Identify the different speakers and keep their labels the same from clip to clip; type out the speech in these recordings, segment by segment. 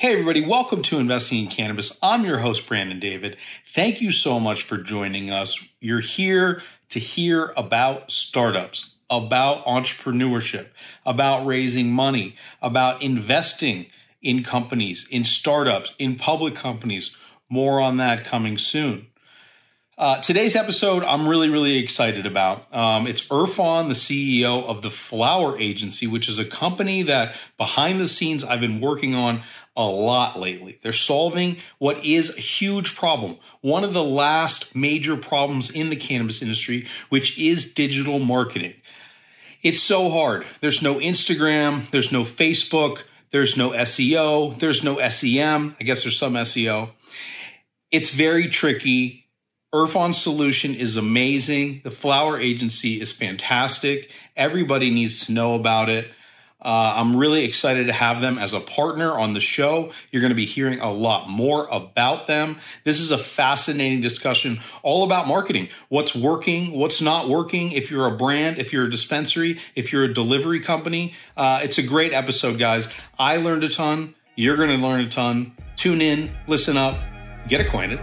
Speaker 1: Hey, everybody, welcome to Investing in Cannabis. I'm your host, Brandon David. Thank you so much for joining us. You're here to hear about startups, about entrepreneurship, about raising money, about investing in companies, in startups, in public companies. More on that coming soon. Uh, today's episode, I'm really, really excited about. Um, it's Irfan, the CEO of the Flower Agency, which is a company that behind the scenes I've been working on a lot lately. They're solving what is a huge problem, one of the last major problems in the cannabis industry, which is digital marketing. It's so hard. There's no Instagram, there's no Facebook, there's no SEO, there's no SEM. I guess there's some SEO. It's very tricky Irfan's solution is amazing. The Flower Agency is fantastic. Everybody needs to know about it. Uh, I'm really excited to have them as a partner on the show. You're going to be hearing a lot more about them. This is a fascinating discussion all about marketing. What's working, what's not working. If you're a brand, if you're a dispensary, if you're a delivery company, uh, it's a great episode, guys. I learned a ton. You're going to learn a ton. Tune in, listen up, get acquainted.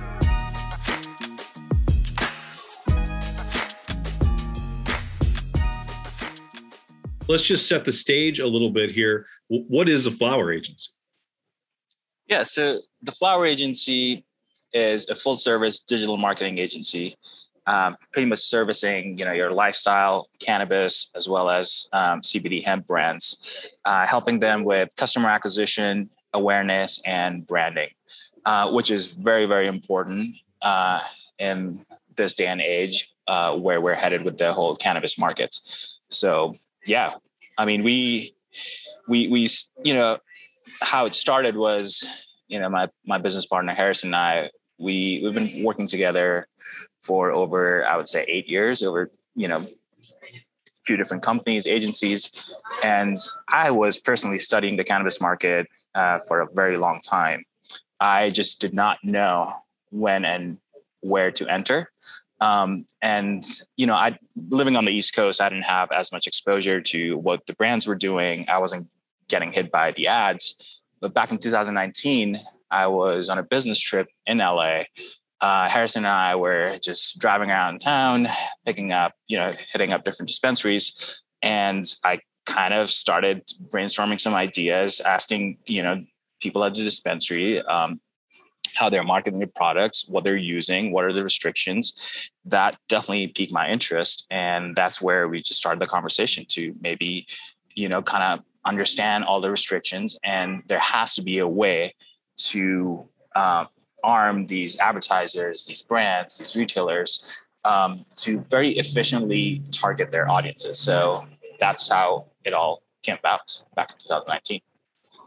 Speaker 1: Let's just set the stage a little bit here. What is a flower agency?
Speaker 2: Yeah, so the flower agency is a full service digital marketing agency, um, pretty much servicing you know your lifestyle cannabis as well as um, CBD hemp brands, uh, helping them with customer acquisition, awareness, and branding, uh, which is very very important uh, in this day and age uh, where we're headed with the whole cannabis market. So yeah, I mean, we, we, we, you know, how it started was, you know, my, my business partner, Harrison and I, we, we've been working together for over, I would say eight years over, you know, a few different companies, agencies. And I was personally studying the cannabis market uh, for a very long time. I just did not know when and where to enter. Um, and you know, I living on the East Coast, I didn't have as much exposure to what the brands were doing. I wasn't getting hit by the ads. But back in 2019, I was on a business trip in LA. Uh, Harrison and I were just driving around town, picking up, you know, hitting up different dispensaries, and I kind of started brainstorming some ideas, asking, you know, people at the dispensary, um, how they're marketing their products, what they're using, what are the restrictions. That definitely piqued my interest. And that's where we just started the conversation to maybe, you know, kind of understand all the restrictions. And there has to be a way to uh, arm these advertisers, these brands, these retailers um, to very efficiently target their audiences. So that's how it all came about back in 2019.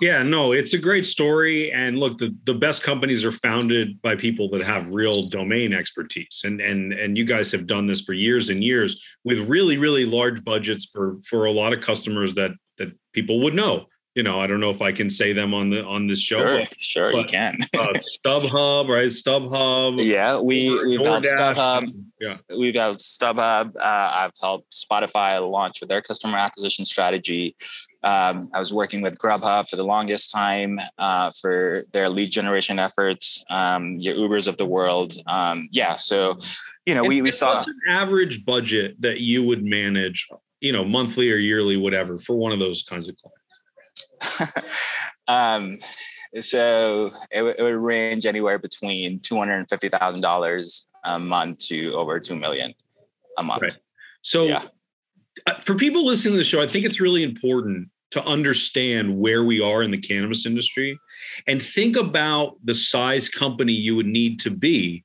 Speaker 1: Yeah, no, it's a great story. And look, the, the best companies are founded by people that have real domain expertise. And and and you guys have done this for years and years with really, really large budgets for for a lot of customers that that people would know. You know, I don't know if I can say them on the on this show.
Speaker 2: Sure, but, sure but, you can.
Speaker 1: uh, StubHub, right? StubHub.
Speaker 2: Yeah, we we've got StubHub. Yeah, we've got StubHub. Uh, I've helped Spotify launch with their customer acquisition strategy. Um, I was working with Grubhub for the longest time uh, for their lead generation efforts, um, your Ubers of the world. Um, yeah, so you know, and we we saw
Speaker 1: an average budget that you would manage, you know, monthly or yearly, whatever, for one of those kinds of clients.
Speaker 2: um, so it, it would range anywhere between two hundred and fifty thousand dollars a month to over two million a month. Right.
Speaker 1: So. Yeah for people listening to the show, I think it's really important to understand where we are in the cannabis industry and think about the size company you would need to be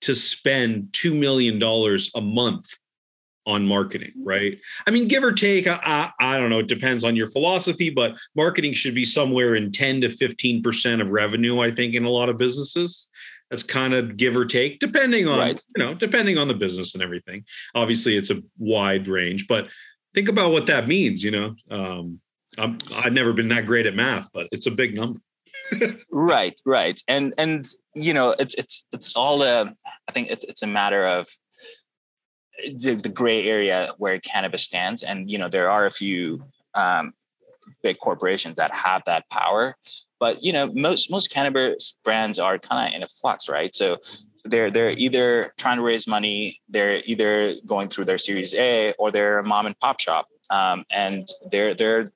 Speaker 1: to spend $2 million a month on marketing, mm-hmm. right? I mean, give or take, I, I, don't know, it depends on your philosophy, but marketing should be somewhere in 10 to 15% of revenue, I think, in a lot of businesses. That's kind of give or take, depending on right. you know, depending on the business and everything. Obviously, it's a wide range, but think about what that means. You know, um, i have never been that great at math, but it's a big number.
Speaker 2: right, right, and and you know, it's it's it's all a. I think it's it's a matter of the, the gray area where cannabis stands, and you know, there are a few um, big corporations that have that power But you know, most most cannabis brands are kind of in a flux, right? So they're they're either trying to raise money, they're either going through their Series A, or they're a mom and pop shop, um, and they're they're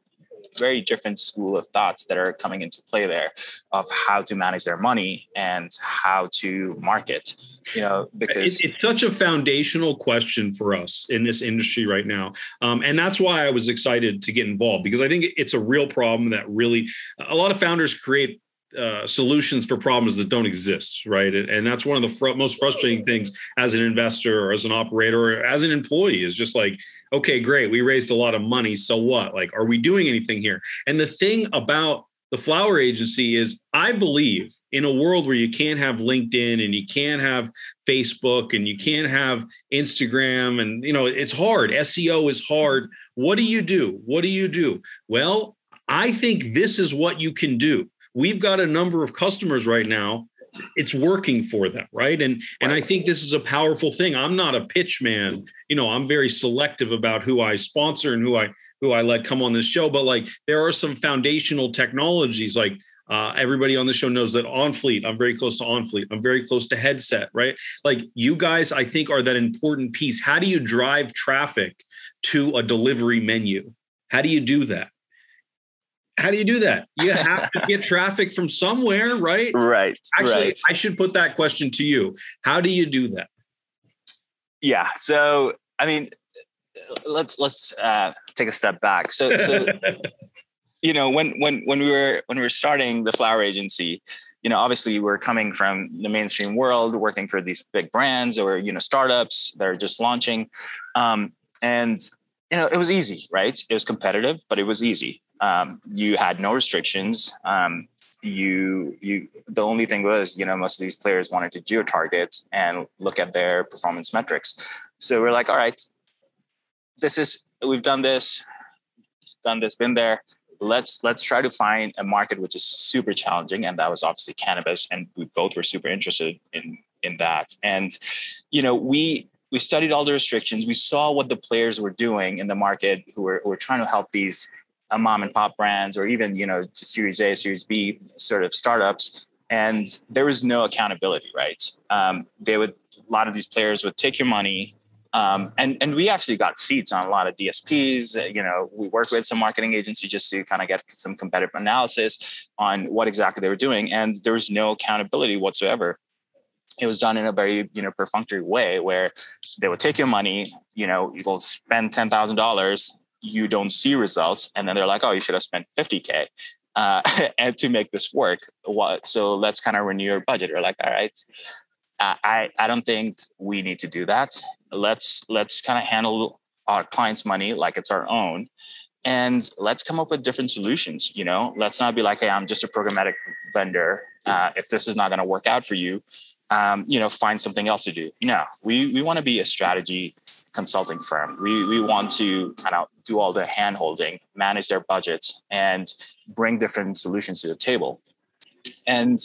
Speaker 2: very different school of thoughts that are coming into play there of how to manage their money and how to market you know because
Speaker 1: it's, such a foundational question for us in this industry right now um, and that's why i was excited to get involved because i think it's a real problem that really a lot of founders create uh, solutions for problems that don't exist, right? And, and that's one of the fr- most frustrating things as an investor or as an operator or as an employee is just like okay, great, we raised a lot of money. So what? Like, are we doing anything here? And the thing about the flower agency is I believe in a world where you can't have LinkedIn and you can't have Facebook and you can't have Instagram and you know it's hard SEO is hard what do you do what do you do well I think this is what you can do we've got a number of customers right now it's working for them right and and i think this is a powerful thing i'm not a pitch man you know i'm very selective about who i sponsor and who i who i let come on this show but like there are some foundational technologies like uh, everybody on the show knows that OnFleet, I'm very close to OnFleet. I'm very close to Headset, right? Like you guys, I think are that important piece. How do you drive traffic to a delivery menu? How do you do that? How do you do that? You have to get traffic from somewhere, right?
Speaker 2: Right.
Speaker 1: Actually,
Speaker 2: right.
Speaker 1: I should put that question to you. How do you do that?
Speaker 2: Yeah. So, I mean, let's let's uh, take a step back. So, so you know, when when when we were when we were starting the flower agency, you know, obviously we're coming from the mainstream world, working for these big brands or you know startups that are just launching, um, and you know, it was easy, right? It was competitive, but it was easy um, you had no restrictions. Um, you you the only thing was you know most of these players wanted to geo target and look at their performance metrics. So we're like, all right, this is we've done this, done this, been there. Let's let's try to find a market which is super challenging, and that was obviously cannabis, and we both were super interested in in that. And you know we we studied all the restrictions. We saw what the players were doing in the market who were, who were trying to help these uh, mom and pop brands or even you know series a series b sort of startups and there was no accountability right? Um, they would a lot of these players would take your money um, and and we actually got seats on a lot of dsps you know we worked with some marketing agency just to kind of get some competitive analysis on what exactly they were doing and there was no accountability whatsoever. It was done in a very you know perfunctory way where they would take your money you know you'll spend $10000 you don't see results and then they're like oh you should have spent 50k uh, and to make this work. What so let's kind of renew your budget. Or like all right i i don't think we need to do that. Let's let's kind of handle our clients money like it's our own and let's come up with different solutions you know? Let's not be like hey i'm just a programmatic vendor uh, if this is not going to work out for you um, you know find something else to do. No we we want to be a strategy consulting firm. We, we want to kind of do all the hand holding, manage their budgets, and bring different solutions to the table. And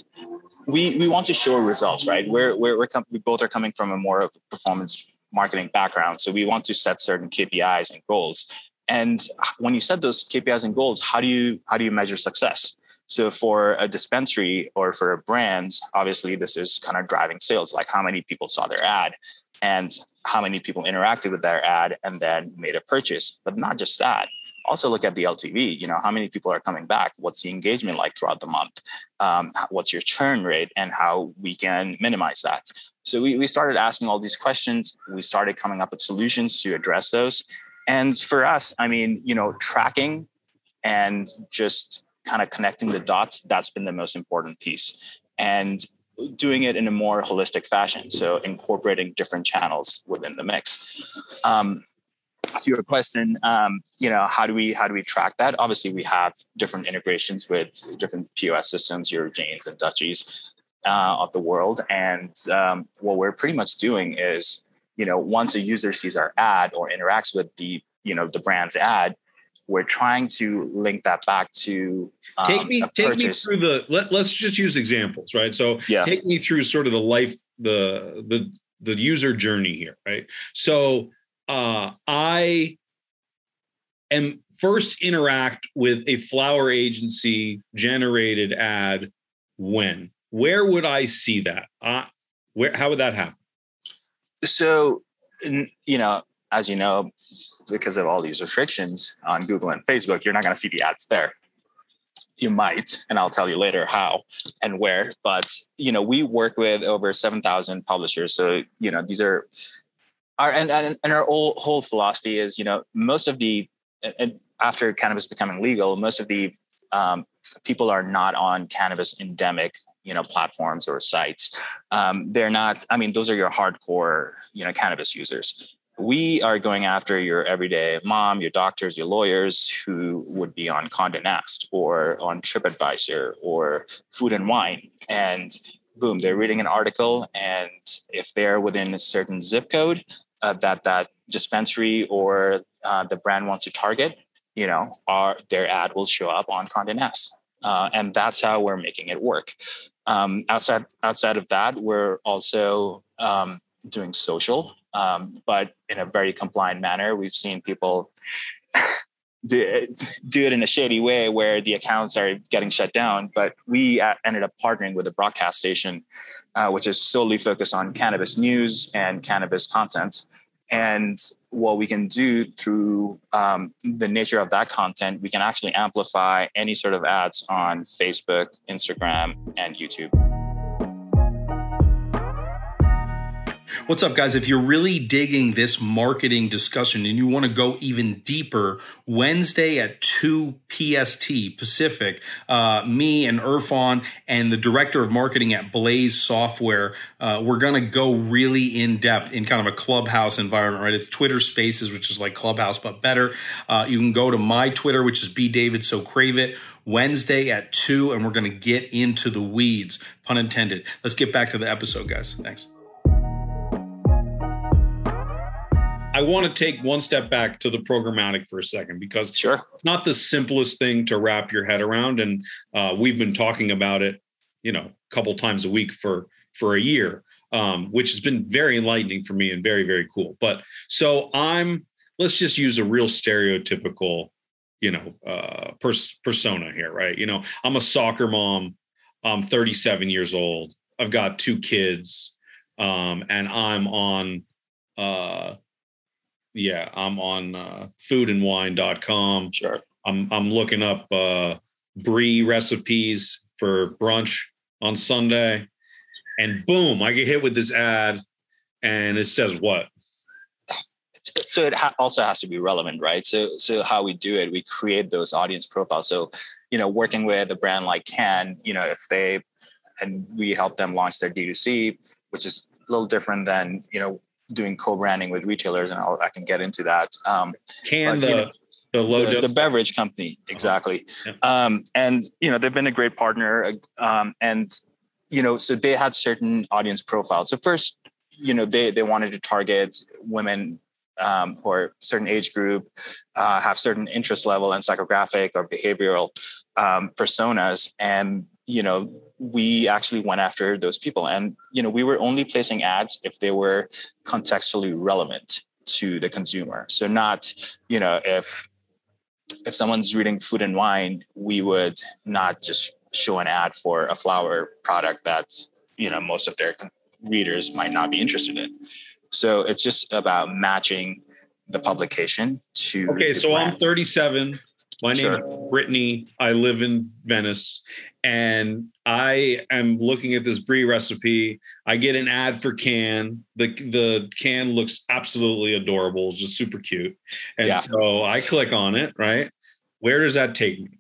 Speaker 2: we, we want to show results, right? We're, we're, we're com- we both are coming from a more of performance marketing background. So we want to set certain KPIs and goals. And when you set those KPIs and goals, how do you how do you measure success? So for a dispensary or for a brand, obviously this is kind of driving sales, like how many people saw their ad and how many people interacted with their ad and then made a purchase. But not just that. Also look at the LTV. You know, how many people are coming back? What's the engagement like throughout the month? Um, what's your churn rate and how we can minimize that? So we, we started asking all these questions. We started coming up with solutions to address those. And for us, I mean, you know, tracking and just kind of connecting the dots, that's been the most important piece. And doing it in a more holistic fashion. So incorporating different channels within the mix. Um, to your question, um, you know, how do we how do we track that? Obviously, we have different integrations with different POS systems, your Janes and Dutchies uh, of the world, and um, what we're pretty much doing is, you know, once a user sees our ad or interacts with the you know the brand's ad, we're trying to link that back to
Speaker 1: um, take me take me through the let, let's just use examples right so yeah. take me through sort of the life the the the user journey here right so uh i am first interact with a flower agency generated ad when? Where would I see that? Uh, where how would that happen?
Speaker 2: So, you know, as you know, because of all these restrictions on Google and Facebook, you're not going to see the ads there. You might, and I'll tell you later how and where. But you know, we work with over seven thousand publishers, so you know these are our and and, and our whole, whole philosophy is you know most of the and after cannabis becoming legal, most of the um, people are not on cannabis endemic you know platforms or sites um, they're not i mean those are your hardcore you know cannabis users we are going after your everyday mom, your doctors, your lawyers who would be on Condé Nast or on TripAdvisor or Food and Wine. And boom, they're reading an article. And if they're within a certain zip code uh, that that dispensary or uh, the brand wants to target, you know, our, their ad will show up on Condé Nast. Uh, and that's how we're making it work. Um, outside outside of that, we're also um, doing social um, but in a very compliant manner. We've seen people do it, do it in a shady way where the accounts are getting shut down. But we uh, ended up partnering with a broadcast station, uh, which is solely focused on cannabis news and cannabis content. And what we can do through um, the nature of that content, we can actually amplify any sort of ads on Facebook, Instagram, and YouTube.
Speaker 1: What's up, guys? If you're really digging this marketing discussion and you want to go even deeper, Wednesday at 2 PST Pacific, uh, me and Irfan and the director of marketing at Blaze Software, uh, we're going to go really in depth in kind of a clubhouse environment, right? It's Twitter Spaces, which is like Clubhouse, but better. Uh, you can go to my Twitter, which is B David So Crave It. Wednesday at 2, and we're going to get into the weeds, pun intended. Let's get back to the episode, guys. Thanks. I want to take one step back to the programmatic for a second because
Speaker 2: sure.
Speaker 1: it's not the simplest thing to wrap your head around, and uh, we've been talking about it, you know, a couple times a week for for a year, um, which has been very enlightening for me and very very cool. But so I'm let's just use a real stereotypical, you know, uh, pers- persona here, right? You know, I'm a soccer mom. I'm 37 years old. I've got two kids, um, and I'm on uh, yeah, I'm on uh, foodandwine.com.
Speaker 2: Sure.
Speaker 1: I'm I'm looking up uh, brie recipes for brunch on Sunday, and boom, I get hit with this ad, and it says what?
Speaker 2: So it ha- also has to be relevant, right? So so how we do it, we create those audience profiles. So you know, working with a brand like Cann, you know, if they and we help them launch their D2C, which is a little different than you know doing co-branding with retailers, and I'll, i can get into that. Um,
Speaker 1: Cann but, the, know,
Speaker 2: the, low the, the, beverage company uh-huh. exactly, uh-huh. yeah. um, and you know they've been a great partner, um, and you know so they had certain audience profiles. So first, you know they they wanted to target women um, or certain age group, uh, have certain interest level and psychographic or behavioral um, personas, and you know we actually went after those people. And you know we were only placing ads if they were contextually relevant to the consumer. So not you know if if someone's reading food and wine we would not just show an ad for a flower product that you know most of their readers might not be interested in. So it's just about matching the publication to
Speaker 1: okay so brand. i'm 37 my sure. name is brittany. I live in venice and I am looking at this brie recipe. I get an ad for Cann. The the can looks absolutely adorable, just super cute. And yeah. so I click on it, right? Where does that take me?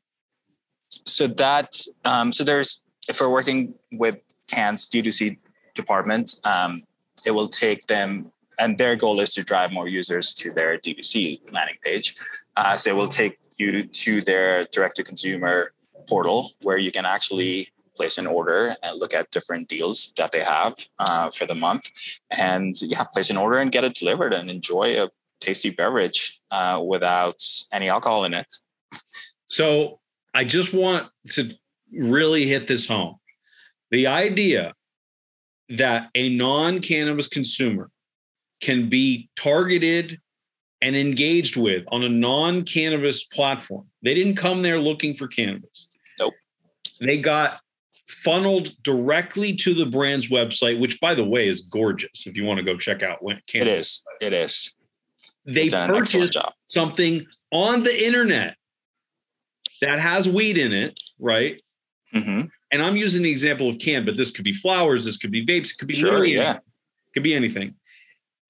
Speaker 2: So that um, so there's if we're working with Cann's D2C department, um, it will take them and their goal is to drive more users to their D2C landing page. Uh, so it will take you to their direct to consumer portal where you can actually place an order and look at different deals that they have uh, for the month and yeah place an order and get it delivered and enjoy a tasty beverage uh, without any alcohol in it
Speaker 1: so i just want to really hit this home the idea that a non-cannabis consumer can be targeted and engaged with on a non-cannabis platform. They didn't come there looking for cannabis.
Speaker 2: Nope.
Speaker 1: They got funneled directly to the brand's website, which by the way is gorgeous. If you want to go check out when
Speaker 2: it is, it is.
Speaker 1: They purchased something on the internet that has weed in it, right?
Speaker 2: Mm-hmm.
Speaker 1: And I'm using the example of Cann, but this could be flowers, this could be vapes, it could be
Speaker 2: sure, yeah,
Speaker 1: anything. could be anything.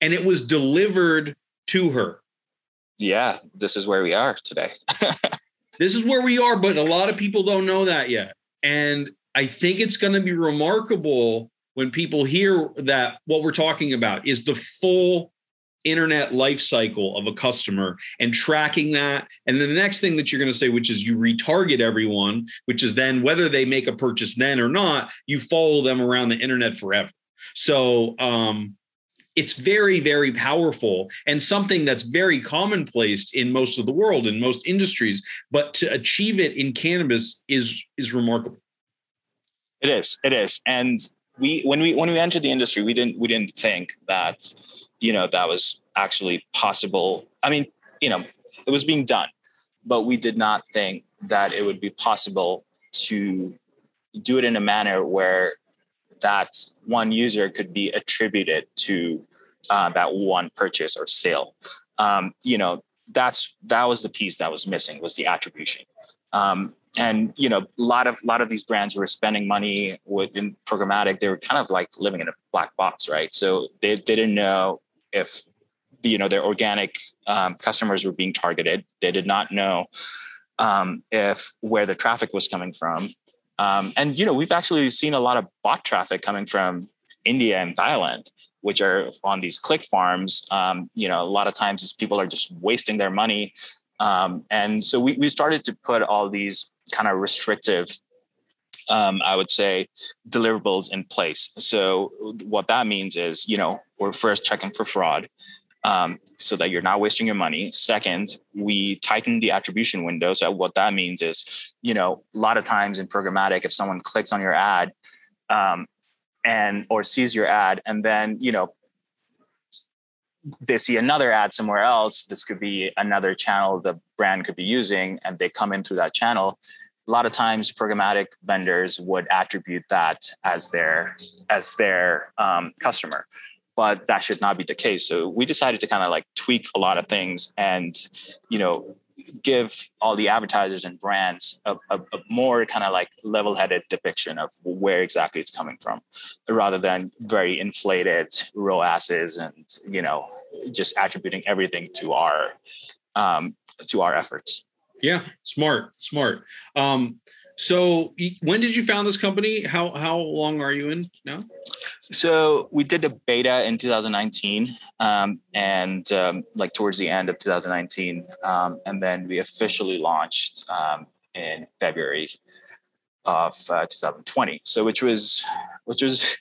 Speaker 1: And it was delivered to her.
Speaker 2: Yeah, this is where we are today.
Speaker 1: this is where we are, but a lot of people don't know that yet. And I think it's going to be remarkable when people hear that what we're talking about is the full internet life cycle of a customer and tracking that. And then the next thing that you're going to say, which is you retarget everyone, which is then whether they make a purchase then or not, you follow them around the internet forever. So um, it's very, very powerful and something that's very commonplace in most of the world, in most industries. But to achieve it in cannabis is is remarkable.
Speaker 2: It is. It is. And we when we when we entered the industry, we didn't we didn't think that you know that was actually possible i mean you know it was being done but we did not think that it would be possible to do it in a manner where that one user could be attributed to uh, that one purchase or sale um, you know that's that was the piece that was missing was the attribution um, and you know a lot of lot of these brands were spending money within programmatic they were kind of like living in a black box right so they, they didn't know if you know their organic um, customers were being targeted. They did not know um, if where the traffic was coming from. Um, and you know we've actually seen a lot of bot traffic coming from India and Thailand, which are on these click farms. Um, you know a lot of times these people are just wasting their money. Um, and so we, we started to put all these kind of restrictive um, I would say, deliverables in place. So what that means is, you know, we're first checking for fraud. Um, so that you're not wasting your money. Second, we tighten the attribution window. So what that means is, you know, a lot of times in programmatic, if someone clicks on your ad um, and or sees your ad, and then you know they see another ad somewhere else, this could be another channel the brand could be using, and they come in through that channel a lot of times programmatic vendors would attribute that as their as their um, customer but that should not be the case so we decided to kind of like tweak a lot of things and you know give all the advertisers and brands a, a, a more kind of like level-headed depiction of where exactly it's coming from rather than very inflated ROASes and you know just attributing everything to our um, to our efforts
Speaker 1: yeah, smart, smart. Um, so when did you found this company? How how long are you in now?
Speaker 2: So we did a beta in 2019, um, and um, like towards the end of 2019, um, and then we officially launched um, in February of uh, 2020. So which was which was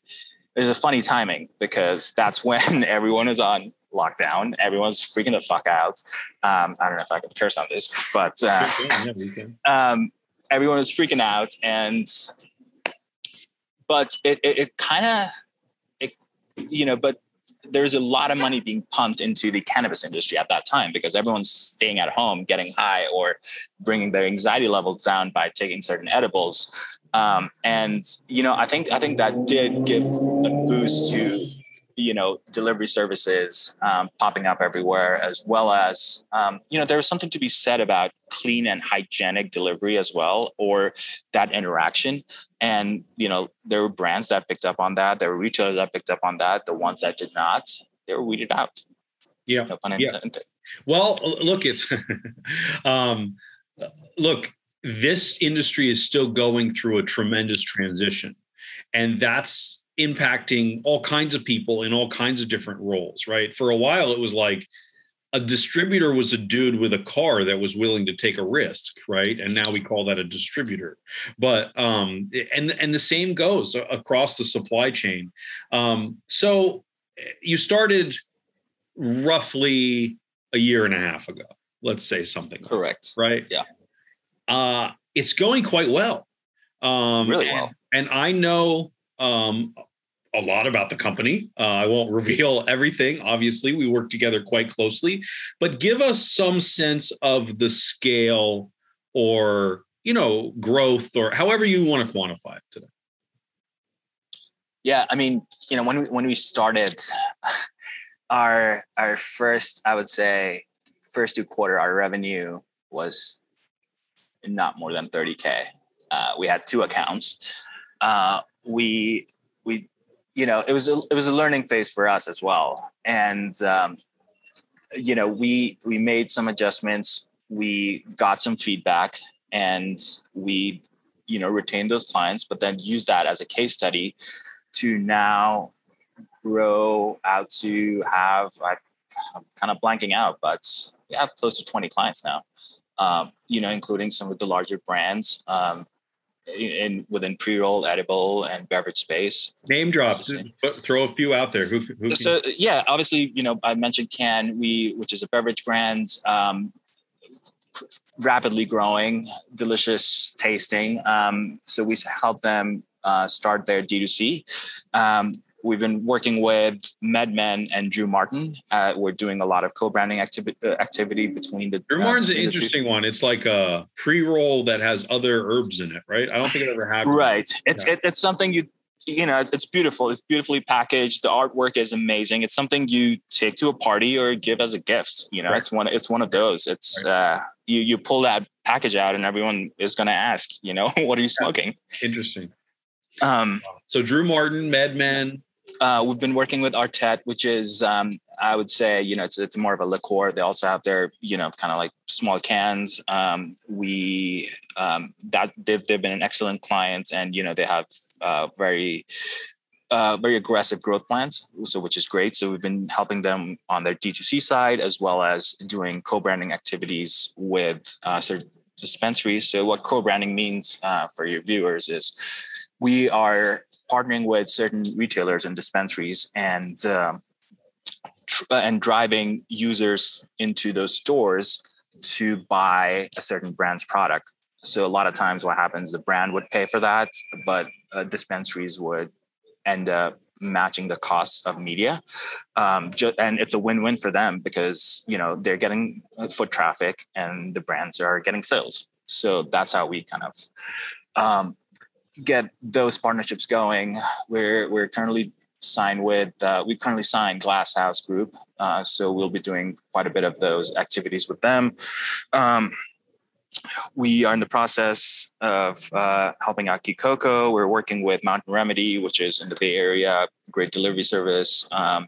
Speaker 2: it was a funny timing because that's when everyone is on lockdown. Everyone's freaking the fuck out. Um, I don't know if I can curse on this, but uh, um, everyone was freaking out, and but it it, it kind of it you know, but there's a lot of money being pumped into the cannabis industry at that time because everyone's staying at home, getting high, or bringing their anxiety levels down by taking certain edibles. Um, and you know, I think I think that did give a boost to you know delivery services um, popping up everywhere as well as um, you know there was something to be said about clean and hygienic delivery as well or that interaction. And you know there were brands that picked up on that there were retailers that picked up on that the ones that did not they were weeded out.
Speaker 1: Yeah. No pun intended. Yeah. well look it's um, look this industry is still going through a tremendous transition. And that's impacting all kinds of people in all kinds of different roles, right? For a while, it was like a distributor was a dude with a car that was willing to take a risk, right? And now we call that a distributor. But um, and and the same goes across the supply chain. Um, so you started roughly a year and a half ago, let's say something.
Speaker 2: Correct.
Speaker 1: Like right.
Speaker 2: Yeah.
Speaker 1: Uh, it's going quite well.
Speaker 2: Um, really well.
Speaker 1: And, and I know um, a lot about the company. Uh, I won't reveal everything. Obviously, we work together quite closely, but give us some sense of the scale or you know growth or however you want to quantify it today.
Speaker 2: Yeah, I mean, you know, when we, when we started, our our first, I would say, first two quarter, our revenue was not more than 30k. Uh, we had two accounts. Uh, we we you know it was a it was a learning phase for us as well, and um, you know we we made some adjustments. We got some feedback, and we you know retained those clients, but then use that as a case study to now grow out to have I, I'm kind of blanking out, but we have close to 20 clients now. Um, you know, including some of the larger brands um, in, in, within pre-roll, edible, and beverage space.
Speaker 1: Name drops. Throw a few out there. Who, who
Speaker 2: Cann... So yeah, obviously, you know, I mentioned can we which is a beverage brand. Um, rapidly growing, delicious tasting. Um, so we help them uh, start their D2C. Um, we've been working with MedMen and Drew Martin. Uh, we're doing a lot of co-branding activi- uh, activity between the.
Speaker 1: Drew uh, Martin's an interesting one. It's like a pre-roll that has other herbs in it, right? I don't think it ever happened.
Speaker 2: Right. It's yeah. it, it's something you you know it's beautiful it's beautifully packaged the artwork is amazing it's something you take to a party or give as a gift you know right. it's one it's one of those it's right. uh you you pull that package out and everyone is going to ask you know what are you smoking
Speaker 1: interesting um, so Drew Martin, MedMen.
Speaker 2: Uh, we've been working with Artet, which is, um, I would say, you know, it's, it's more of a liqueur. They also have their, you know, kind of like small cans. Um, we um, that they've, they've been an excellent client, and you know, they have uh, very uh, very aggressive growth plans, so which is great. So we've been helping them on their D2C side as well as doing co-branding activities with uh, certain dispensaries. So what co-branding means uh, for your viewers is we are partnering with certain retailers and dispensaries and um, tr- uh, and driving users into those stores to buy a certain brand's product. So a lot of times, what happens, the brand would pay for that, but uh, dispensaries would end up matching the costs of media um, ju- and it's a win-win for them because you know they're getting foot traffic and the brands are getting sales so that's how we kind of um, get those partnerships going, we're we're currently signed with uh, we currently signed Glass House Group, uh, so we'll be doing quite a bit of those activities with them. Um, we are in the process of uh, helping out Kikoko. We're working with Mountain Remedy, which is in the Bay Area, great delivery service. Um,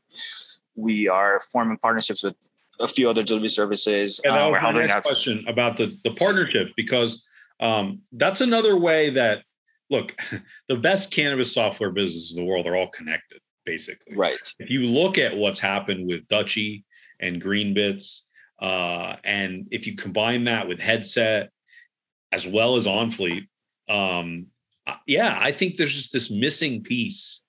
Speaker 2: we are forming partnerships with a few other delivery services.
Speaker 1: And that uh, my next question about the the partnership because um, that's another way that look, the best cannabis software businesses in the world are all connected, basically.
Speaker 2: Right.
Speaker 1: If you look at what's happened with Dutchie and Greenbits, uh, and if you combine that with Headset as well as OnFleet, um, yeah, I think there's just this missing piece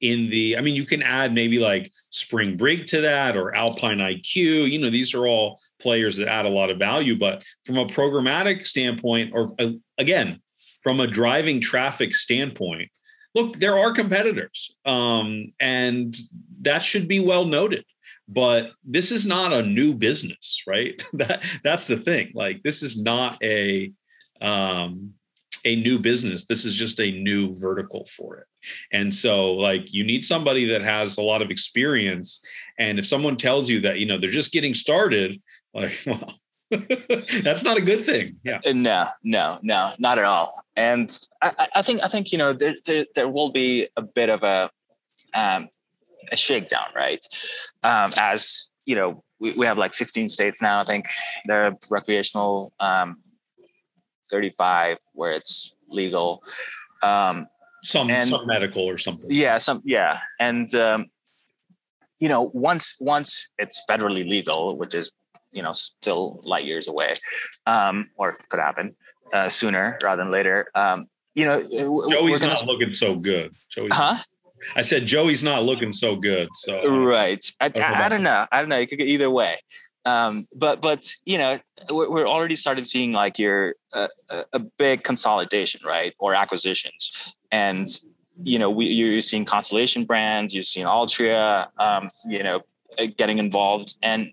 Speaker 1: in the. I mean, you can add maybe like Springbig to that or Alpine IQ. You know, these are all players that add a lot of value, but from a programmatic standpoint, or uh, again, from a driving traffic standpoint, look, there are competitors, um, and that should be well noted. But this is not a new business, right? that that's the thing. Like this is not a um, a new business. This is just a new vertical for it. And so, like, you need somebody that has a lot of experience. And if someone tells you that, you know, they're just getting started, like, well, That's not a good thing. Yeah.
Speaker 2: Uh, no, no, no, not at all. And I, I think I think you know there, there, there will be a bit of a um, a shakedown, right? Um, as you know, we, we have like 16 states now. I think there are recreational, um, 35 where it's legal. Um,
Speaker 1: some and, some medical or something.
Speaker 2: Yeah, some yeah, and um, you know once once it's federally legal, which is you know still light years away, um, or could happen uh, sooner rather than later. Um, you know,
Speaker 1: Joey's gonna, not looking so good. Joey's
Speaker 2: huh?
Speaker 1: I said Joey's not looking so good. So
Speaker 2: right, I, I, I don't know. I don't know. It could go either way. Um, but but you know we're, we're already started seeing like your uh, a big consolidation right or acquisitions and you know, we, you're seeing Constellation brands, you're seeing Altria, um, you know, uh, getting involved, and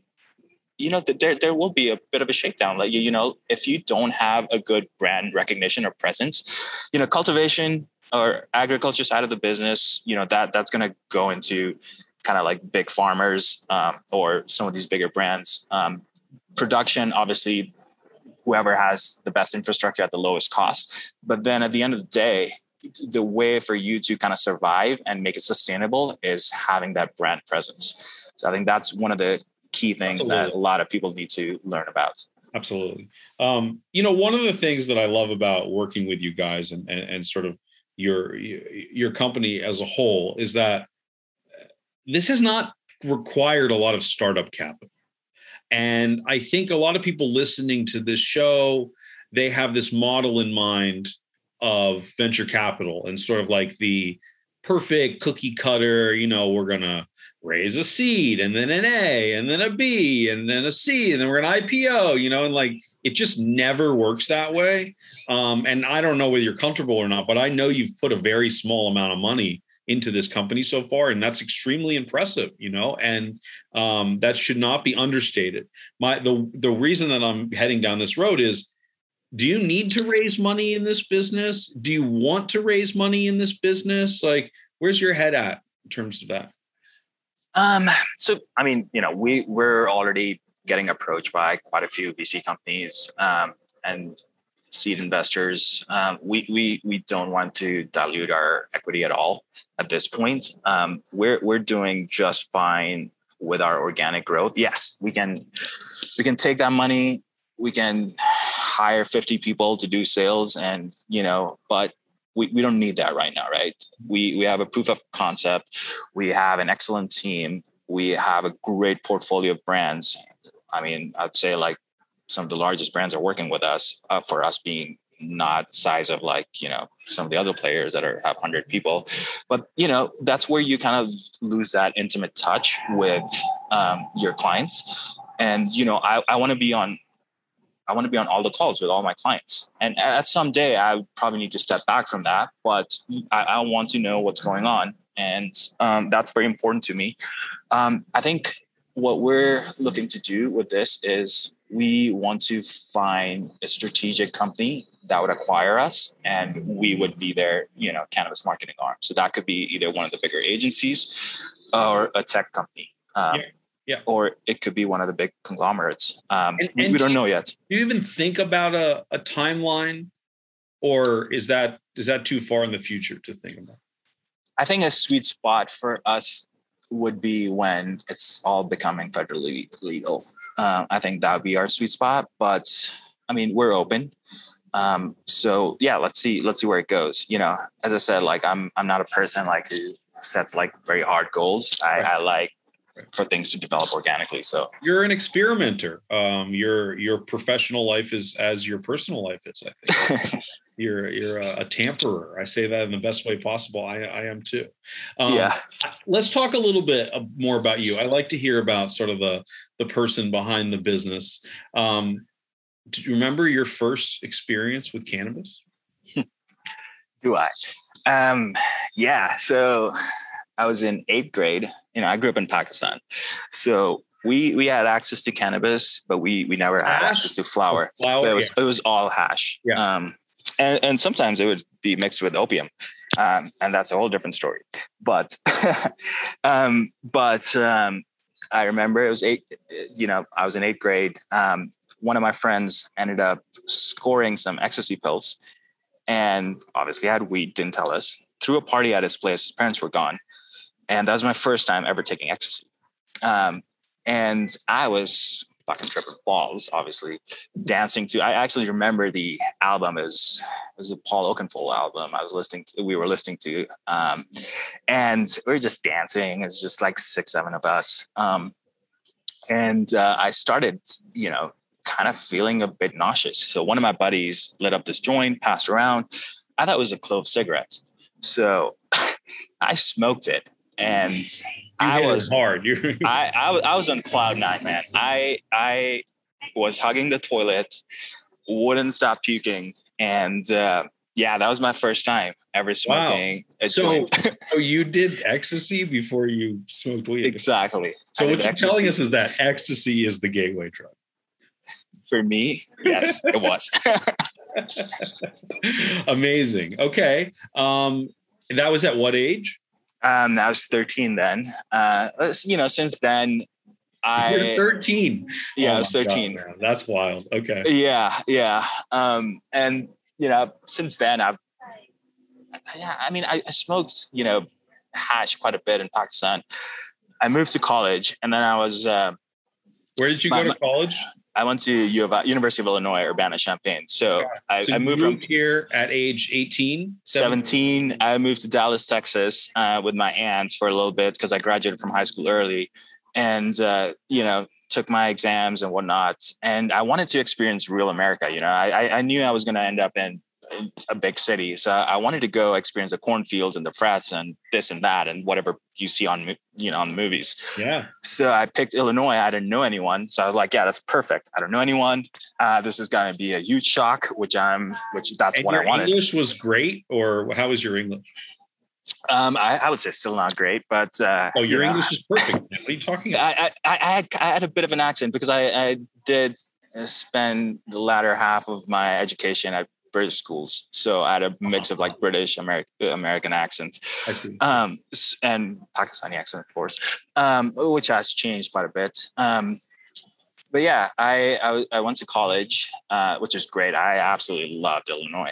Speaker 2: you know, there there will be a bit of a shakedown. Like you know, if you don't have a good brand recognition or presence, you know, cultivation or agriculture side of the business, you know, that that's going to go into kind of like big farmers um, or some of these bigger brands. Um, production, obviously, whoever has the best infrastructure at the lowest cost. But then at the end of the day, the way for you to kind of survive and make it sustainable is having that brand presence. So I think that's one of the key things Absolutely. that a lot of people need to learn about.
Speaker 1: Absolutely. Um, you know, one of the things that I love about working with you guys and, and, and sort of your your company as a whole is that this has not required a lot of startup capital. And I think a lot of people listening to this show, they have this model in mind of venture capital and sort of like the perfect cookie cutter, you know, we're going to raise a seed and then an A and then a B and then a C and then we're an IPO, you know, and like it just never works that way. Um, and I don't know whether you're comfortable or not, but I know you've put a very small amount of money into this company so far and that's extremely impressive you know and um, that should not be understated. My the the reason that i'm heading down this road is do you need to raise money in this business? Do you want to raise money in this business? Like where's your head at in terms of that
Speaker 2: um so i mean you know we we're already getting approached by quite a few vc companies um, and seed investors. Um, we, we, we don't want to dilute our equity at all at this point. Um, we're, we're doing just fine with our organic growth. Yes, we can, we can take that money. We can hire 50 people to do sales and, you know, but we, we don't need that right now, right? We, we have a proof of concept. We have an excellent team. We have a great portfolio of brands. I mean, I'd say like some of the largest brands are working with us uh, for us being not size of like you know some of the other players that are have 100 people but you know that's where you kind of lose that intimate touch with um, your clients and you know i, I want to be on i want to be on all the calls with all my clients. And at some day i probably need to step back from that but i, I want to know what's going on and um, that's very important to me. Um, i think what we're looking to do with this is we want to find a strategic company that would acquire us and we would be their you know cannabis marketing arm. So that could be either one of the bigger agencies or a tech company. Um, yeah. Yeah. or it could be one of the big conglomerates um, and, and we, don't know yet
Speaker 1: do you even think about a, a timeline or is that is that too far in the future to think about
Speaker 2: i think a sweet spot for us would be when it's all becoming federally legal uh, I think that would be our sweet spot. But I mean, we're open. Um, so yeah, let's see, let's see where it goes. You know, as I said, like I'm, I'm not a person like who sets like very hard goals. I, right. I like for things to develop organically. So
Speaker 1: you're an experimenter. Um, your your professional life is as your personal life is. I think you're you're a, a, tamperer. I say that in the best way possible. I I am too.
Speaker 2: Um, yeah.
Speaker 1: Let's talk a little bit more about you. I like to hear about sort of the the person behind the business. Um, do you remember your first experience with cannabis?
Speaker 2: do I? Um, yeah. So I was in eighth grade. You know, I grew up in Pakistan, so we we had access to cannabis, but we we never had hash? access to flower. flower it was yeah. it was all hash. Yeah. Um, and, and sometimes it would be mixed with opium, um, and that's a whole different story. But, um, but um, I remember it was eight. You know, I was in eighth grade. Um, one of my friends ended up scoring some ecstasy pills, and obviously had weed. Didn't tell us. Threw a party at his place. His parents were gone, and that was my first time ever taking ecstasy. Um, and I was fucking tripping balls, obviously, dancing to. I actually remember the album is was a Paul Oakenfold album. I was listening to, we were listening to, um, and we were just dancing. It's just like six, seven of us, um, and uh, I started, you know, kind of feeling a bit nauseous. So one of my buddies lit up this joint, passed around. I thought it was a clove cigarette, so I smoked it, and I was
Speaker 1: hard.
Speaker 2: I, I I was on cloud nine, man. I I was hugging the toilet, wouldn't stop puking, and uh, yeah, that was my first time ever smoking wow. a
Speaker 1: so,
Speaker 2: joint.
Speaker 1: so you did ecstasy before you smoked weed.
Speaker 2: Exactly.
Speaker 1: So what you're ecstasy. telling us is that ecstasy is the gateway drug.
Speaker 2: For me, yes, it was.
Speaker 1: Amazing. Okay. Um, that was at what age?
Speaker 2: Um, I was 13 then. Uh, you know, since then, I
Speaker 1: You're 13.
Speaker 2: Yeah, oh I was 13.
Speaker 1: God, That's wild. Okay.
Speaker 2: Yeah, yeah. Um, and you know, since then I've yeah, I mean, I, I smoked, you know, hash quite a bit in Pakistan. I moved to college and then I was uh,
Speaker 1: where did you my, go to college?
Speaker 2: I went to U of, University of Illinois, Urbana Champaign. So, okay. I,
Speaker 1: so
Speaker 2: I,
Speaker 1: moved, moved from here at age 18,
Speaker 2: 17. 17 I moved to Dallas, Texas uh, with my aunt for a little bit because I graduated from high school early and, uh, you know, took my exams and whatnot. And I wanted to experience real America. You know, I, I knew I was going to end up in a big city. So I wanted to go experience the cornfields and the frats and this and that and whatever you see on you know on the movies.
Speaker 1: Yeah.
Speaker 2: So I picked Illinois. I didn't know anyone, so I was like, yeah, that's perfect. I don't know anyone. Uh, this is going to be a huge shock, which I'm, which that's
Speaker 1: and
Speaker 2: what I wanted.
Speaker 1: English was great, or how was your English?
Speaker 2: Um, I, I, would say still not great, but uh,
Speaker 1: oh, your you English know, is perfect. What are you talking about?
Speaker 2: I, I, I, had, I had a bit of an accent because I, I did spend the latter half of my education at British schools, so I had a mix of like British American American accents, um, and Pakistani accent, of course, um, which has changed quite a bit. Um, but yeah, I, I, I went to college, uh, which is great. I absolutely loved Illinois.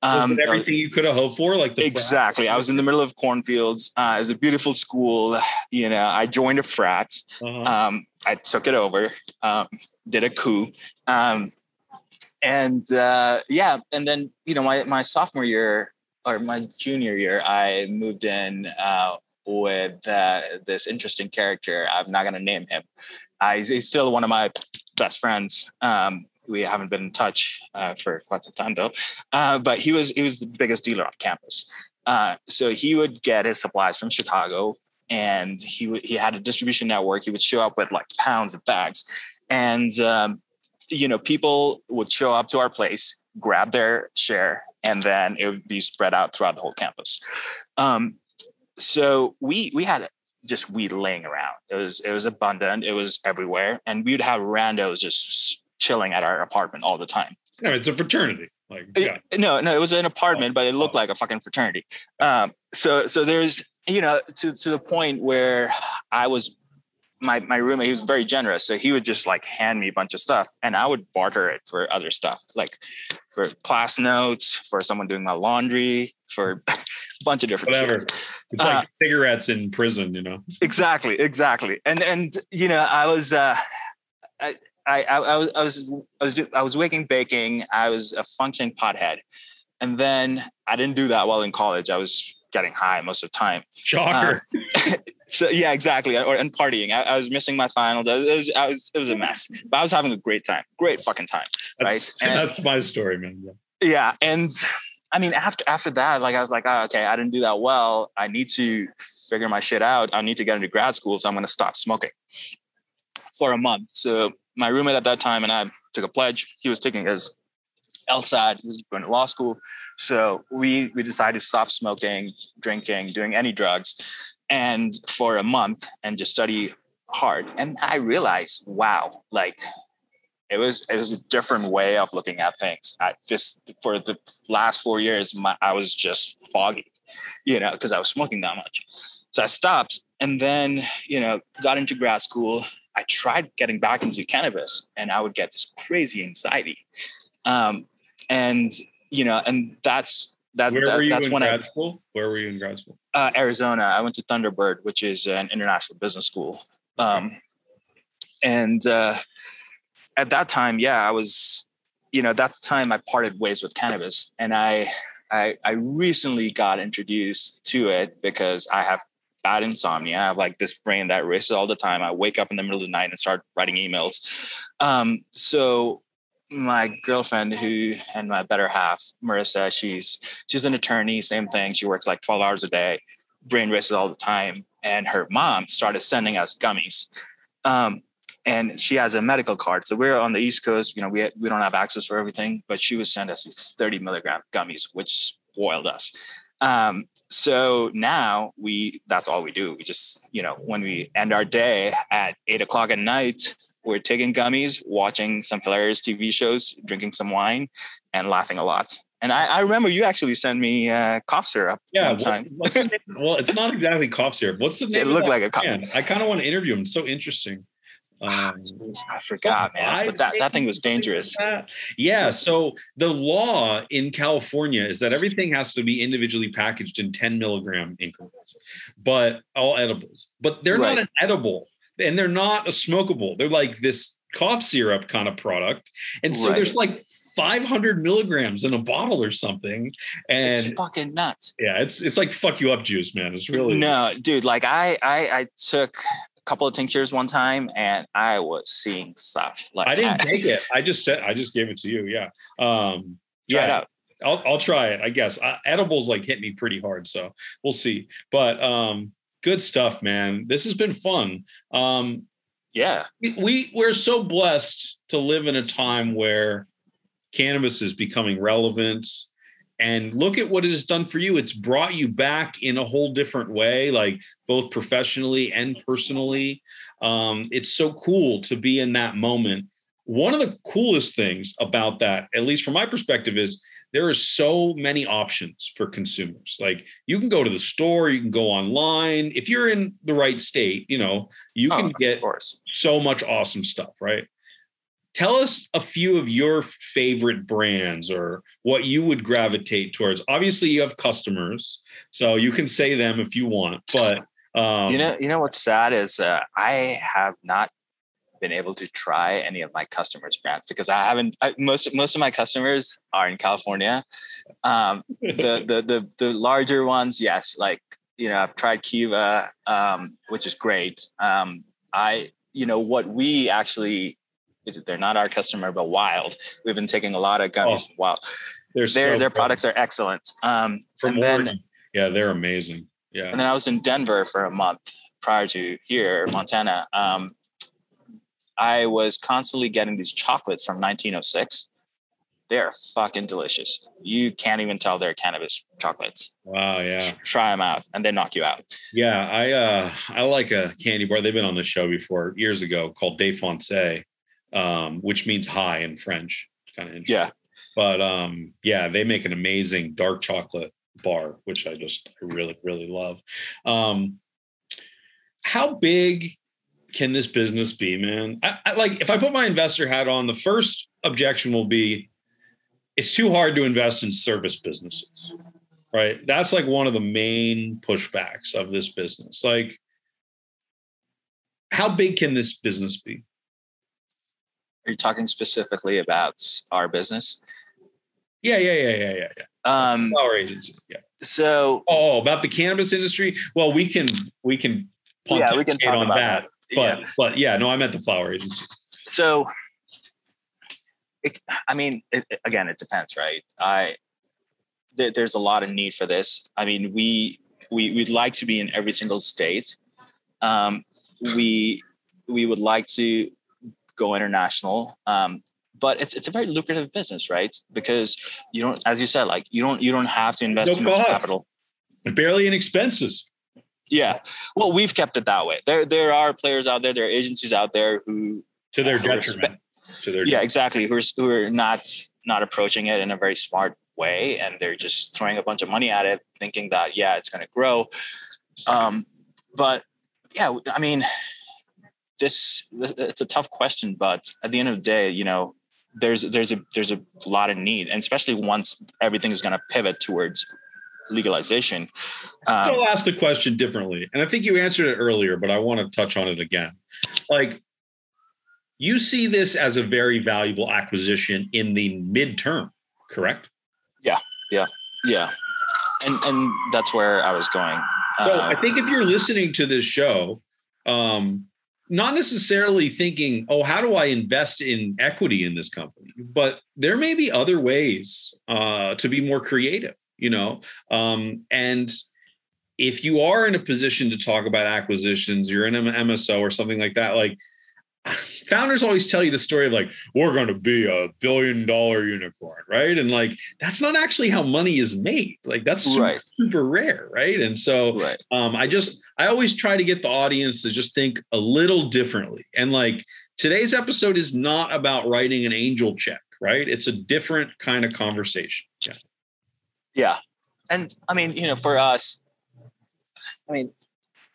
Speaker 1: Um, was everything you could have hoped for? Like
Speaker 2: exactly. I was in the middle of cornfields. Uh, it was a beautiful school. You know, I joined a frat. Uh-huh. Um, I took it over. Um, did a coup. Um, and uh, yeah, and then you know my my sophomore year or my junior year, I moved in uh, with uh, this interesting character. I'm not going to name him. Uh, he's, he's, still one of my best friends. Um, we haven't been in touch uh, for quite some time though. Uh, but he was he was the biggest dealer on campus. So he would get his supplies from Chicago, and he w- he had a distribution network. He would show up with like pounds of bags, and um, you know, people would show up to our place, grab their share, and then it would be spread out throughout the whole campus. Um, so we we had just weed laying around. It was it was abundant. It was everywhere, and we would have randos just chilling at our apartment all the time.
Speaker 1: No, it's a fraternity. Like yeah.
Speaker 2: no, no, it was an apartment, but it looked like a fucking fraternity. Um, so so there's you know to to the point where I was my my roommate he was very generous so he would just like hand me a bunch of stuff and i would barter it for other stuff like for class notes for someone doing my laundry for a bunch of different whatever shit.
Speaker 1: it's like uh, cigarettes in prison you know
Speaker 2: exactly exactly and and you know i was uh I, I, I, was, I was, I was, I was waking baking. I was a functioning pothead, and then I didn't do that well in college. I was getting high most of the time.
Speaker 1: Shocker.
Speaker 2: Uh, so yeah, exactly. Or and partying. I, I was missing my finals. I was, I was, it was a mess, but I was having a great time. Great fucking time.
Speaker 1: That's,
Speaker 2: right.
Speaker 1: And, that's my story, man.
Speaker 2: Yeah. yeah. And I mean, after after that, like I was like, oh, okay, I didn't do that well. I need to figure my shit out. I need to get into grad school, so I'm going to stop smoking for a month. So my roommate at that time and I took a pledge. He was taking his LSAT. He was going to law school. So we we decided to stop smoking, drinking, doing any drugs, and for a month and just study hard. And I realized, wow, like it was it was a different way of looking at things. I just for the last four years, my, I was just foggy, you know, because I was smoking that much. So I stopped, and then you know got into grad school. I tried getting back into cannabis, and I would get this crazy anxiety. Um, and you know, and that's that.
Speaker 1: Where
Speaker 2: that,
Speaker 1: were you
Speaker 2: that's
Speaker 1: in
Speaker 2: when
Speaker 1: grad
Speaker 2: I,
Speaker 1: school? Where were you in grad school?
Speaker 2: Uh, Arizona. I went to Thunderbird, which is an international business school. Um, and uh, at that time, yeah, I was, you know, that's the time I parted ways with cannabis, and I, I, I recently got introduced to it because I have bad insomnia. I have like this brain that races all the time. I wake up in the middle of the night and start writing emails. Um, so my girlfriend who and my better half marissa she's she's an attorney same thing she works like 12 hours a day brain races all the time and her mom started sending us gummies um, and she has a medical card. So we're on the East Coast. You know, we we don't have access for everything, but she would send us these 30 milligram gummies, which spoiled us. Um, so now we that's all we do. We just you know when we end our day at eight o'clock at night, we're taking gummies, watching some hilarious TV shows, drinking some wine, and laughing a lot. And I, I remember you actually sent me uh, cough syrup.
Speaker 1: Yeah, what, well, it's not exactly cough syrup. What's the name?
Speaker 2: It looked like a
Speaker 1: cough. I kind of want to interview him. It's so interesting.
Speaker 2: Um, I forgot, man. But that, that thing was dangerous.
Speaker 1: Yeah. So the law in California is that everything has to be individually packaged in 10 milligram increments, but all edibles. But they're right. not an edible and they're not a smokable. They're like this cough syrup kind of product. And so right. there's like 500 milligrams in a bottle or something. And
Speaker 2: it's fucking nuts.
Speaker 1: Yeah, it's it's like fuck you up juice, man. It's really
Speaker 2: no, dude. Like I I I took a couple of tinctures one time and I was seeing stuff. Like
Speaker 1: I didn't I, take it. I just said I just gave it to you. Yeah. Um
Speaker 2: try yeah.
Speaker 1: I'll I'll try it, I guess. Uh, edibles like hit me pretty hard, so we'll see. But um good stuff, man. This has been fun. Um
Speaker 2: yeah.
Speaker 1: We, we we're so blessed to live in a time where cannabis is becoming relevant and look at what it has done for you it's brought you back in a whole different way like both professionally and personally um, it's so cool to be in that moment one of the coolest things about that at least from my perspective is there are so many options for consumers. Like you can go to the store you can go online. If you're in the right state you know you oh, can get so much awesome stuff right? Tell us a few of your favorite brands or what you would gravitate towards. Obviously you have customers so you can say them if you want but um,
Speaker 2: you know you know what's sad is uh, i have not been able to try any of my customers brands because i haven't I, most most of my customers are in california um, the, the the the larger ones yes like you know i've tried kiva um, which is great um, i you know what we actually they're not our customer, but Wild. We've been taking a lot of gummies. Oh, wow, their so their products are excellent. Um,
Speaker 1: From and then, yeah, they're amazing. Yeah.
Speaker 2: And then I was in Denver for a month prior to here, Montana. Um, I was constantly getting these chocolates from 1906. They're fucking delicious. You can't even tell they're cannabis chocolates.
Speaker 1: Wow, yeah.
Speaker 2: Try them out, and they knock you out.
Speaker 1: Yeah, I uh, I like a candy bar. They've been on the show before years ago called Defoncé um, which means high in French. Kind of
Speaker 2: yeah.
Speaker 1: But um, yeah, they make an amazing dark chocolate bar, which I just really really love. Um, how big can this business be, man? I, I, like if I put my investor hat on, the first objection will be it's too hard to invest in service businesses, right? That's like one of the main pushbacks of this business. Like, how big can this business be?
Speaker 2: Are you talking specifically about our business?
Speaker 1: Yeah, yeah, yeah, yeah, yeah, yeah.
Speaker 2: Um,
Speaker 1: Flower agency. Yeah.
Speaker 2: So.
Speaker 1: Oh, about the cannabis industry. Well, we can we can
Speaker 2: yeah we can talk on about that. that.
Speaker 1: But yeah. but yeah, no, I meant the flower agency.
Speaker 2: So, it, I mean, it, again, it depends, right? I there, there's a lot of need for this. I mean, we we we'd like to be in every single state. Um, we we would like to go international. Um, but it's it's a very lucrative business, right? Because you don't, as you said, like you don't you don't have to invest no too much capital.
Speaker 1: Barely in expenses.
Speaker 2: Yeah. Well, we've kept it that way. There there are players out there, there are agencies out there who
Speaker 1: to their detriment.
Speaker 2: to their yeah, exactly. Who are who are not not approaching it in a very smart way, and they're just throwing a bunch of money at it, thinking that yeah, it's going to grow. Um, but yeah, I mean, this, this it's a tough question, but at the end of the day, you know, there's there's a there's a lot of need, and especially once everything is going to pivot towards legalization.
Speaker 1: Um, I'll ask the question differently, and I think you answered it earlier, but I want to touch on it again. Like, you see this as a very valuable acquisition in the midterm, correct?
Speaker 2: Yeah, yeah, yeah, and and that's where I was going.
Speaker 1: So uh, I think if you're listening to this show, um, not necessarily thinking, oh, how do I invest in equity in this company? But there may be other ways uh, to be more creative, you know. Um, and if you are in a position to talk about acquisitions, you're in an MSO or something like that, like founders always tell you the story of like we're going to be a billion dollar unicorn right and like that's not actually how money is made like that's super,
Speaker 2: Right.
Speaker 1: super rare right and so
Speaker 2: Right.
Speaker 1: um, i just i always try to get the audience to just think a little differently and like today's episode is not about writing an angel check right it's a different kind of conversation yeah.
Speaker 2: And I mean, you know, for us, I mean,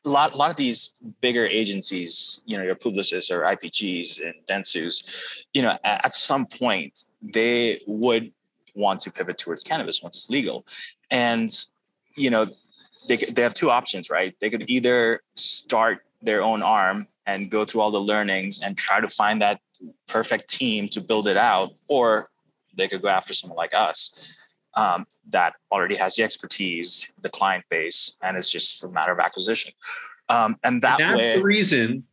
Speaker 2: a lot, a lot of these bigger agencies, you know, your Publicis or IPGs and Dentsus, you know, at, at some point they would want to pivot towards cannabis once it's legal. And, you know, they, they have two options, right? They could either start their own arm and go through all the learnings and try to find that perfect team to build it out, or they could go after someone like us um, that already has the expertise, the client base, and it's just a matter of acquisition. Um, and that
Speaker 1: And that's
Speaker 2: way,
Speaker 1: the reason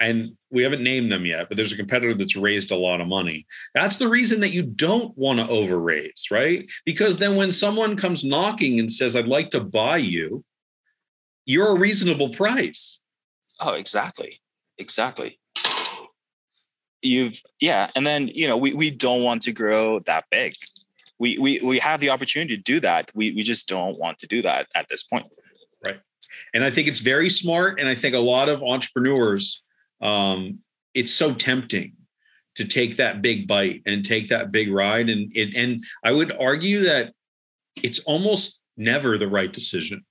Speaker 1: and we haven't named them yet but there's a competitor that's raised a lot of money that's the reason that you don't want to overraise right because then when someone comes knocking and says i'd like to buy you you're a reasonable price
Speaker 2: oh, exactly, exactly. You've yeah, and then you know we we don't want to grow that big. We we we have the opportunity to do that. We we just don't want to do that at this point. Right.
Speaker 1: And i think it's very smart and i think a lot of entrepreneurs um, it's so tempting to take that big bite and take that big ride and it and i would argue that it's almost never the right decision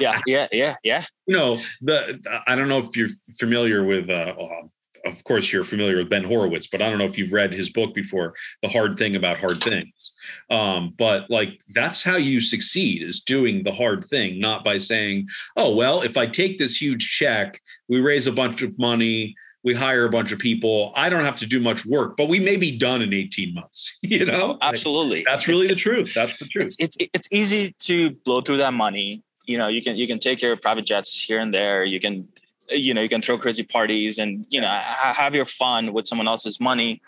Speaker 2: Yeah, yeah, yeah, yeah.
Speaker 1: you know the i don't know if you're familiar with uh, uh, of course you're familiar with ben horowitz but i don't know if you've read his book before the hard thing about hard things um, but like that's how you succeed is doing the hard thing not by saying oh well if i take this huge check we raise a bunch of money we hire a bunch of people i don't have to do much work but we may be done in 18 months you know Like,
Speaker 2: Absolutely.
Speaker 1: that's really
Speaker 2: It's-
Speaker 1: the truth that's the truth
Speaker 2: it's it's it's easy to blow through that money. You know, you can you can take your private jets here and there. You can you know you can throw crazy parties and you know ha- have your fun with someone else's money,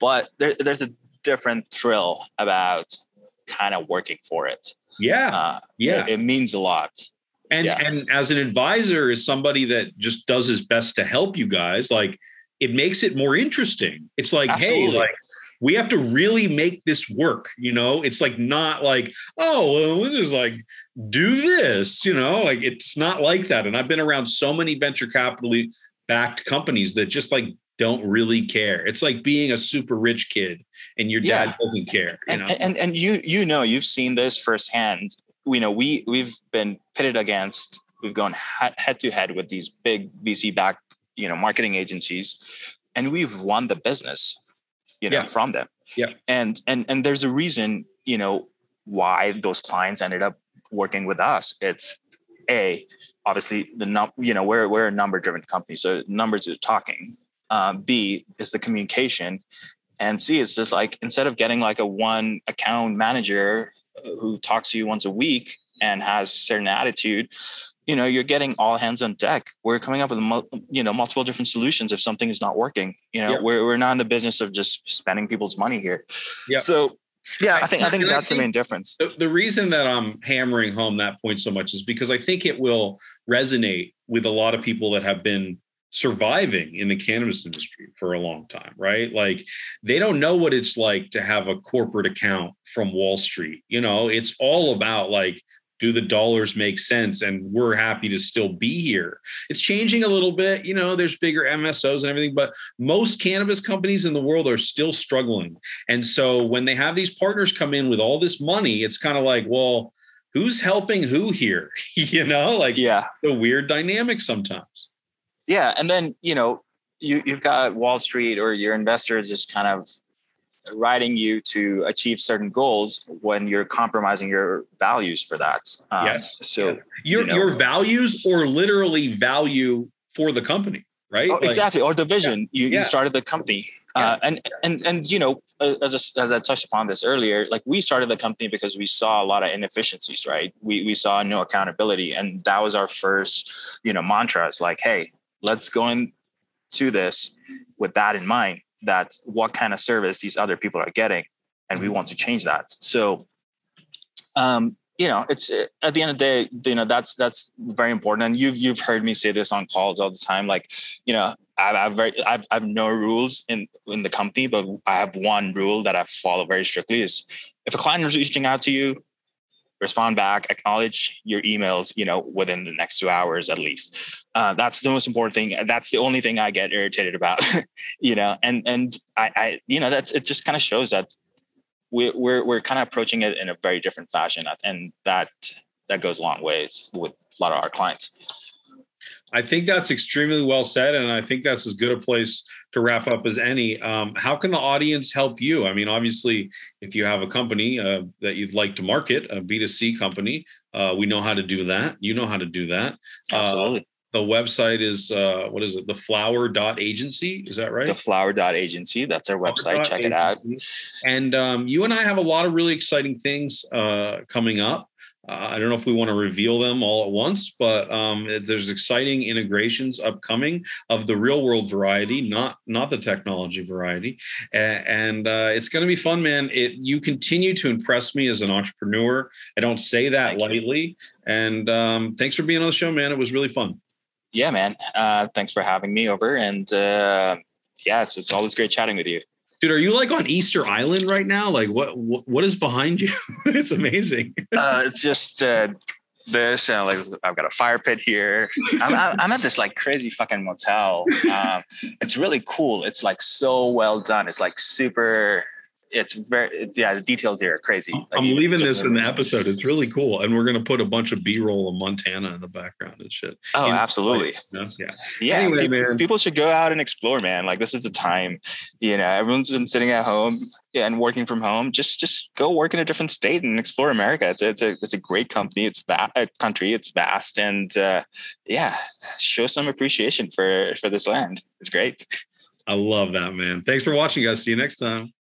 Speaker 2: but there, there's a different thrill about kind of working for it.
Speaker 1: yeah
Speaker 2: Uh,
Speaker 1: yeah
Speaker 2: it, it means a lot.
Speaker 1: and
Speaker 2: Yeah.
Speaker 1: and as an advisor is somebody that just does his best to help you guys like it makes it more interesting it's like
Speaker 2: Absolutely.
Speaker 1: hey like we have to really make this work you know? It's like not like oh well we'll just like do this you know? Like it's not like that and i've been around so many venture capital backed companies that just like don't really care. It's like being a super rich kid and your dad doesn't care you
Speaker 2: and,
Speaker 1: know?
Speaker 2: and and you you know you've seen this firsthand. You know we we've been pitted against we've gone head to head with these big vc backed you know marketing agencies and we've won the business you know
Speaker 1: Yeah.
Speaker 2: from them
Speaker 1: Yeah.
Speaker 2: and and and there's a reason you know why those clients ended up working with us it's a obviously the num you know we're we're a number driven company so numbers are talking uh, b is the communication and C is just like instead of getting like a one account manager who talks to you once a week and has certain attitude, you know, you're getting all hands on deck. We're coming up with you know multiple different solutions if something is not working. You know,
Speaker 1: Yeah.
Speaker 2: we're we're not in the business of just spending people's money here.
Speaker 1: Yeah.
Speaker 2: So yeah, I think I think
Speaker 1: And I
Speaker 2: that's the main difference.
Speaker 1: the, the reason that I'm hammering home that point so much is because I think it will resonate with a lot of people that have been surviving in the cannabis industry for a long time, right? Like they don't know what it's like to have a corporate account from Wall Street. You know, it's all about like, do the dollars make sense? And we're happy to still be here. It's changing a little bit. You know, there's bigger MSOs and everything, but most cannabis companies in the world are still struggling. And so when they have these partners come in with all this money, it's kind of like, well, who's helping who here? you know, like
Speaker 2: Yeah,
Speaker 1: the weird dynamic sometimes.
Speaker 2: yeah, and then you know you you've got Wall Street or your investors just kind of riding you to achieve certain goals when you're compromising your values for that. Um,
Speaker 1: Yes.
Speaker 2: So.
Speaker 1: Yeah. Your
Speaker 2: You know.
Speaker 1: your values or literally value for the company, right?
Speaker 2: Oh,
Speaker 1: Like,
Speaker 2: exactly. Or the vision. You,
Speaker 1: Yeah.
Speaker 2: you started the company.
Speaker 1: Yeah.
Speaker 2: Uh, and and and you know, as I, as I touched upon this earlier, like we started the company because we saw a lot of inefficiencies, right? We we saw no accountability, and that was our first, you know, mantra. It's like, hey, let's go into this with that in mind. That what kind of service these other people are getting, and we want to change that. So, um, you know, it's at the end of the day, you know, that's that's very important. And you've you've heard me say this on calls all the time. Like, you know, i've I have very I've, I have no rules in in the company, but I have one rule that I follow very strictly: is if a client is reaching out to you, respond back, acknowledge your emails, you know, within the next two hours at least. Uh, that's the most important thing. That's the only thing I get irritated about, you know, and, and I, I, you know, that's, it just kind of shows that we're, we're, we're kind of approaching it in a very different fashion. And that, that goes a long ways with a lot of our clients.
Speaker 1: I think that's extremely well said, and I think that's as good a place to wrap up as any. Um, how can the audience help you? I mean, obviously, if you have a company uh, that you'd like to market, a B2C company, uh, we know how to do that. You know how to do that.
Speaker 2: Uh, Absolutely.
Speaker 1: The website is uh, what is it? The flower agency. Is that right?
Speaker 2: The flower agency. That's our website. Check agency. it out.
Speaker 1: And um, you and I have a lot of really exciting things uh, coming up. Uh, I don't know if we want to reveal them all at once, but um, there's exciting integrations upcoming of the real world variety, not not the technology variety, and, and uh, it's going to be fun, man. It you continue to impress me as an entrepreneur. I don't say that Thank lightly, you. and um, thanks for being on the show, man. It was really fun.
Speaker 2: Yeah, man. Uh, thanks for having me over, and uh, yeah, it's it's always great chatting with you
Speaker 1: dude are you like on easter island right now? Like what what, what is behind you? It's amazing.
Speaker 2: Uh, it's just uh, this and like i've got a fire pit here. I'm, I'm at this like crazy fucking motel. Um, it's really cool. It's like so well done. It's like super it's very it's, yeah the details here are crazy.
Speaker 1: Like, i'm leaving this in the episode. It's really cool. And we're going to put a bunch of b-roll of montana in the background and shit.
Speaker 2: Oh absolutely. yeah. Yeah anyway, people, man. people should go out and explore man. Like this is a time you know everyone's been sitting at home and working from home. Just just go work in a different state and explore america. It's, it's a it's a great company. It's va- a country. It's vast. And uh, yeah show some appreciation for for this land. It's great.
Speaker 1: I love that man. Thanks for watching guys. See you next time